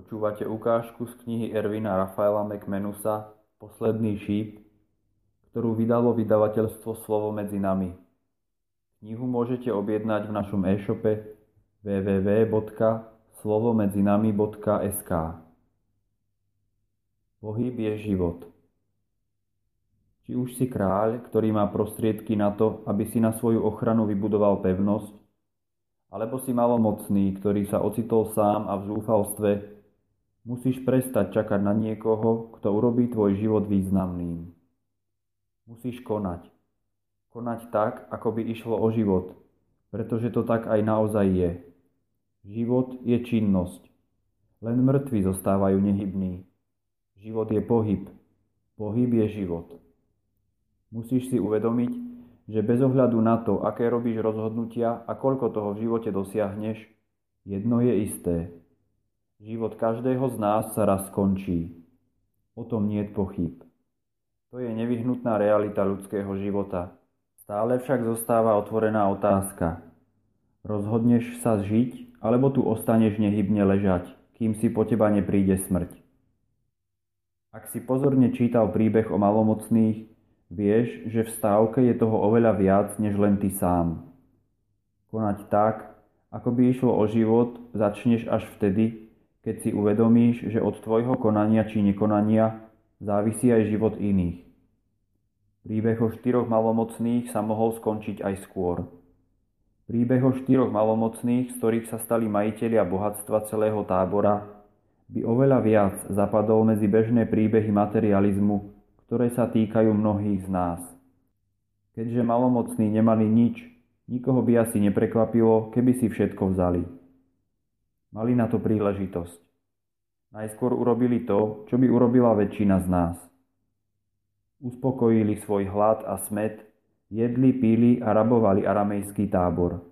Počúvate ukážku z knihy Ervina Rafaela McManusa Posledný šíp, ktorú vydalo vydavateľstvo Slovo medzi nami. Knihu môžete objednať v našom e-shope www.slovomedzinami.sk Pohyb je život. Či už si kráľ, ktorý má prostriedky na to, aby si na svoju ochranu vybudoval pevnosť, alebo si malomocný, ktorý sa ocitol sám a v zúfalstve, musíš prestať čakať na niekoho, kto urobí tvoj život významným. Musíš konať. Konať tak, ako by išlo o život, pretože to tak aj naozaj je. Život je činnosť. Len mŕtvi zostávajú nehybní. Život je pohyb. Pohyb je život. Musíš si uvedomiť, že bez ohľadu na to, aké robíš rozhodnutia a koľko toho v živote dosiahneš, jedno je isté. Život každého z nás sa raz skončí. O tom nie je pochyb. To je nevyhnutná realita ľudského života. Stále však zostáva otvorená otázka. Rozhodneš sa žiť, alebo tu ostaneš nehybne ležať, kým si po teba nepríde smrť. Ak si pozorne čítal príbeh o malomocných, Vieš, že v stávke je toho oveľa viac, než len ty sám. Konať tak, ako by išlo o život, začneš až vtedy, keď si uvedomíš, že od tvojho konania či nekonania závisí aj život iných. Príbeh o štyroch malomocných sa mohol skončiť aj skôr. Príbeh o štyroch malomocných, z ktorých sa stali majiteľia bohatstva celého tábora, by oveľa viac zapadol medzi bežné príbehy materializmu, ktoré sa týkajú mnohých z nás. Keďže malomocní nemali nič, nikoho by asi neprekvapilo, keby si všetko vzali. Mali na to príležitosť. Najskôr urobili to, čo by urobila väčšina z nás. Uspokojili svoj hlad a smet, jedli, pili a rabovali aramejský tábor.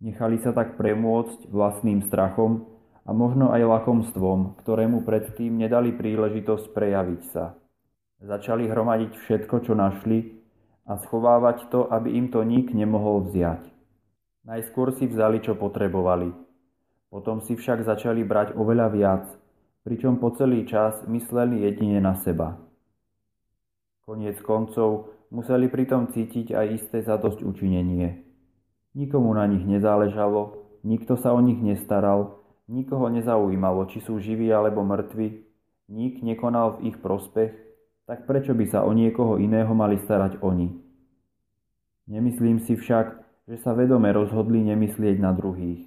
Nechali sa tak premôcť vlastným strachom a možno aj lakomstvom, ktorému predtým nedali príležitosť prejaviť sa. Začali hromadiť všetko, čo našli a schovávať to, aby im to nik nemohol vziať. Najskôr si vzali, čo potrebovali. Potom si však začali brať oveľa viac, pričom po celý čas mysleli jedine na seba. Koniec koncov museli pritom cítiť aj isté zadosť učinenie. Nikomu na nich nezáležalo, nikto sa o nich nestaral, nikoho nezaujímalo, či sú živí alebo mŕtvi, nik nekonal v ich prospech tak prečo by sa o niekoho iného mali starať oni? Nemyslím si však, že sa vedome rozhodli nemyslieť na druhých.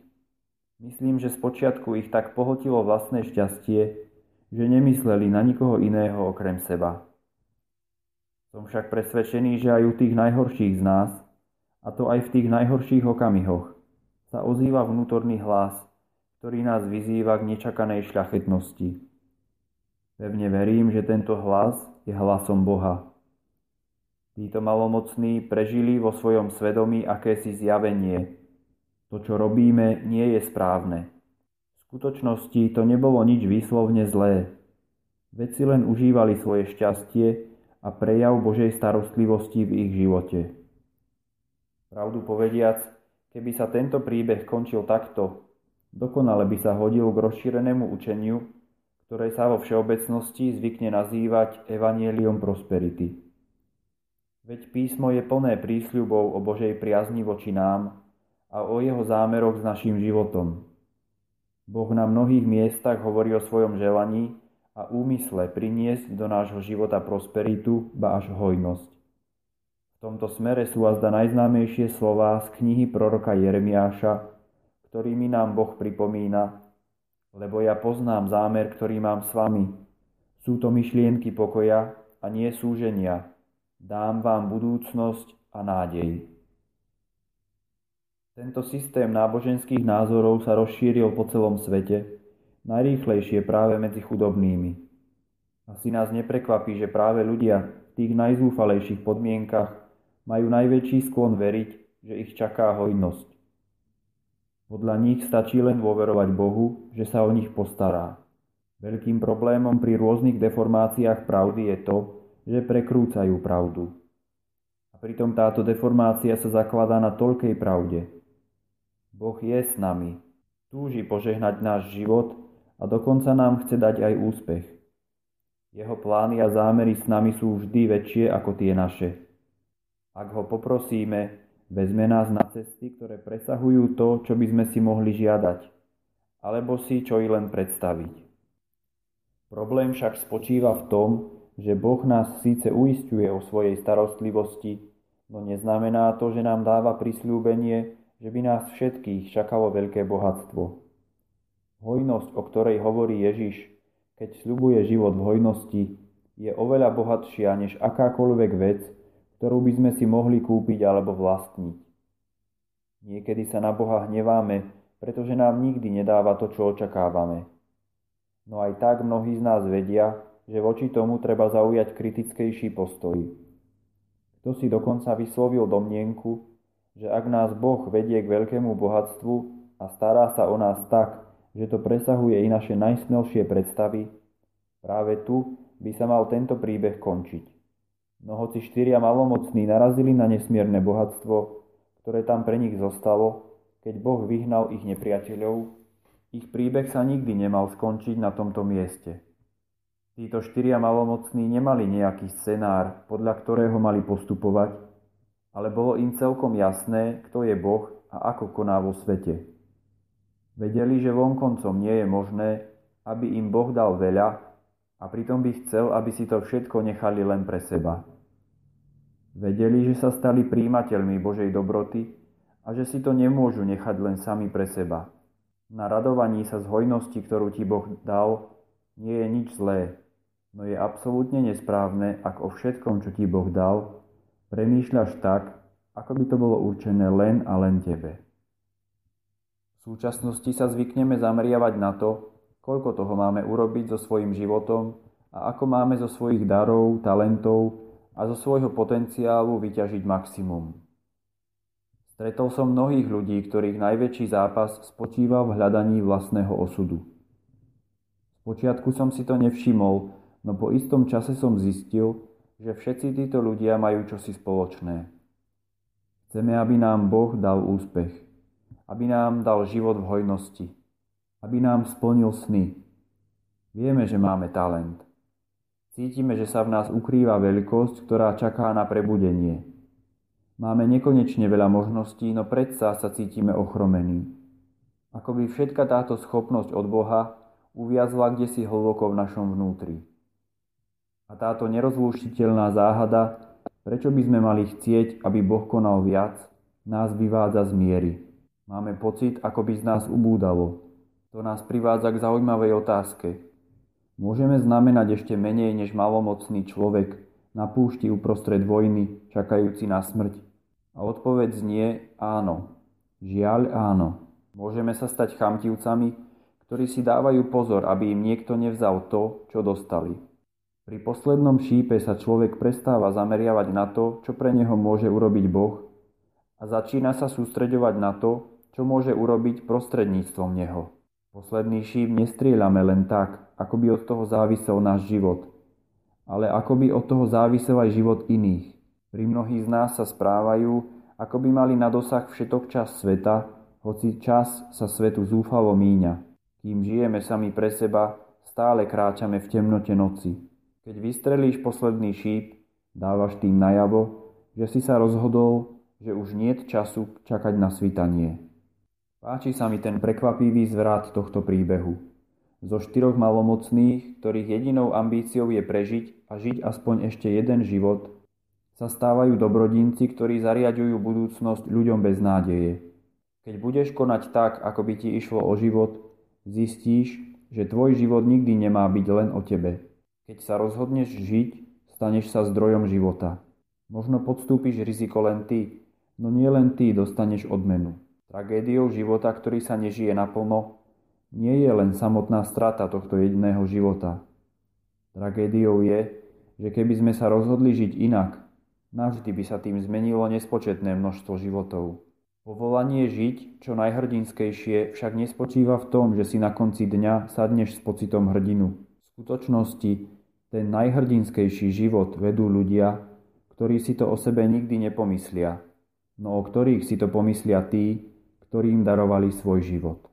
Myslím, že spočiatku ich tak pohotilo vlastné šťastie, že nemysleli na nikoho iného okrem seba. Som však presvedčený, že aj u tých najhorších z nás, a to aj v tých najhorších okamihoch, sa ozýva vnútorný hlas, ktorý nás vyzýva k nečakanej šľachetnosti. Pevne verím, že tento hlas je hlasom Boha. Títo malomocní prežili vo svojom svedomí akési zjavenie. To, čo robíme, nie je správne. V skutočnosti to nebolo nič výslovne zlé. Veď si len užívali svoje šťastie a prejav Božej starostlivosti v ich živote. Pravdu povediac, keby sa tento príbeh končil takto, dokonale by sa hodil k rozšírenému učeniu, ktoré sa vo všeobecnosti zvykne nazývať Evangelium Prosperity. Veď písmo je plné prísľubov o Božej priazni voči nám a o jeho zámeroch s našim životom. Boh na mnohých miestach hovorí o svojom želaní a úmysle priniesť do nášho života prosperitu, ba až hojnosť. V tomto smere sú azda najznámejšie slová z knihy proroka Jeremiáša, ktorými nám Boh pripomína, lebo ja poznám zámer, ktorý mám s vami. Sú to myšlienky pokoja a nie súženia. Dám vám budúcnosť a nádej. Tento systém náboženských názorov sa rozšíril po celom svete, najrýchlejšie práve medzi chudobnými. Asi nás neprekvapí, že práve ľudia v tých najzúfalejších podmienkach majú najväčší sklon veriť, že ich čaká hojnosť. Podľa nich stačí len dôverovať Bohu, že sa o nich postará. Veľkým problémom pri rôznych deformáciách pravdy je to, že prekrúcajú pravdu. A pritom táto deformácia sa zakladá na toľkej pravde. Boh je s nami, túži požehnať náš život a dokonca nám chce dať aj úspech. Jeho plány a zámery s nami sú vždy väčšie ako tie naše. Ak ho poprosíme, vezme nás na cesty, ktoré presahujú to, čo by sme si mohli žiadať, alebo si čo i len predstaviť. Problém však spočíva v tom, že Boh nás síce uistuje o svojej starostlivosti, no neznamená to, že nám dáva prisľúbenie, že by nás všetkých čakalo veľké bohatstvo. Hojnosť, o ktorej hovorí Ježiš, keď sľubuje život v hojnosti, je oveľa bohatšia než akákoľvek vec, ktorú by sme si mohli kúpiť alebo vlastniť. Niekedy sa na Boha hneváme, pretože nám nikdy nedáva to, čo očakávame. No aj tak mnohí z nás vedia, že voči tomu treba zaujať kritickejší postoj. Kto si dokonca vyslovil domnienku, že ak nás Boh vedie k veľkému bohatstvu a stará sa o nás tak, že to presahuje i naše najsmelšie predstavy, práve tu by sa mal tento príbeh končiť. No hoci štyria malomocní narazili na nesmierne bohatstvo, ktoré tam pre nich zostalo, keď Boh vyhnal ich nepriateľov, ich príbeh sa nikdy nemal skončiť na tomto mieste. Títo štyria malomocní nemali nejaký scenár, podľa ktorého mali postupovať, ale bolo im celkom jasné, kto je Boh a ako koná vo svete. Vedeli, že vonkoncom nie je možné, aby im Boh dal veľa a pritom by chcel, aby si to všetko nechali len pre seba. Vedeli, že sa stali príjimateľmi Božej dobroty a že si to nemôžu nechať len sami pre seba. Na radovaní sa z hojnosti, ktorú ti Boh dal, nie je nič zlé, no je absolútne nesprávne, ak o všetkom, čo ti Boh dal, premýšľaš tak, ako by to bolo určené len a len tebe. V súčasnosti sa zvykneme zameriavať na to, koľko toho máme urobiť so svojím životom a ako máme zo svojich darov, talentov a zo svojho potenciálu vyťažiť maximum. Stretol som mnohých ľudí, ktorých najväčší zápas spočíval v hľadaní vlastného osudu. Spočiatku som si to nevšimol, no po istom čase som zistil, že všetci títo ľudia majú čosi spoločné. Chceme, aby nám Boh dal úspech aby nám dal život v hojnosti, aby nám splnil sny. Vieme, že máme talent. Cítime, že sa v nás ukrýva veľkosť, ktorá čaká na prebudenie. Máme nekonečne veľa možností, no predsa sa cítime ochromení. Ako by všetka táto schopnosť od Boha uviazla kde si hlboko v našom vnútri. A táto nerozlúštiteľná záhada, prečo by sme mali chcieť, aby Boh konal viac, nás vyvádza z miery. Máme pocit, ako by z nás ubúdalo. To nás privádza k zaujímavej otázke. Môžeme znamenať ešte menej než malomocný človek na púšti uprostred vojny, čakajúci na smrť? A odpoveď znie áno. Žiaľ áno. Môžeme sa stať chamtivcami, ktorí si dávajú pozor, aby im niekto nevzal to, čo dostali. Pri poslednom šípe sa človek prestáva zameriavať na to, čo pre neho môže urobiť Boh a začína sa sústreďovať na to, čo môže urobiť prostredníctvom neho. Posledný šíp nestrieľame len tak, ako by od toho závisel náš život, ale ako by od toho závisel aj život iných. Pri mnohých z nás sa správajú, ako by mali na dosah všetok čas sveta, hoci čas sa svetu zúfalo míňa. Kým žijeme sami pre seba, stále kráčame v temnote noci. Keď vystrelíš posledný šíp, dávaš tým najavo, že si sa rozhodol, že už nie času čakať na svitanie. Páči sa mi ten prekvapivý zvrat tohto príbehu. Zo štyroch malomocných, ktorých jedinou ambíciou je prežiť a žiť aspoň ešte jeden život, sa stávajú dobrodinci, ktorí zariadujú budúcnosť ľuďom bez nádeje. Keď budeš konať tak, ako by ti išlo o život, zistíš, že tvoj život nikdy nemá byť len o tebe. Keď sa rozhodneš žiť, staneš sa zdrojom života. Možno podstúpiš riziko len ty, no nie len ty dostaneš odmenu. Tragédiou života, ktorý sa nežije naplno, nie je len samotná strata tohto jediného života. Tragédiou je, že keby sme sa rozhodli žiť inak, navždy by sa tým zmenilo nespočetné množstvo životov. Povolanie žiť čo najhrdinskejšie však nespočíva v tom, že si na konci dňa sadneš s pocitom hrdinu. V skutočnosti ten najhrdinskejší život vedú ľudia, ktorí si to o sebe nikdy nepomyslia, no o ktorých si to pomyslia tí, ktorým darovali svoj život.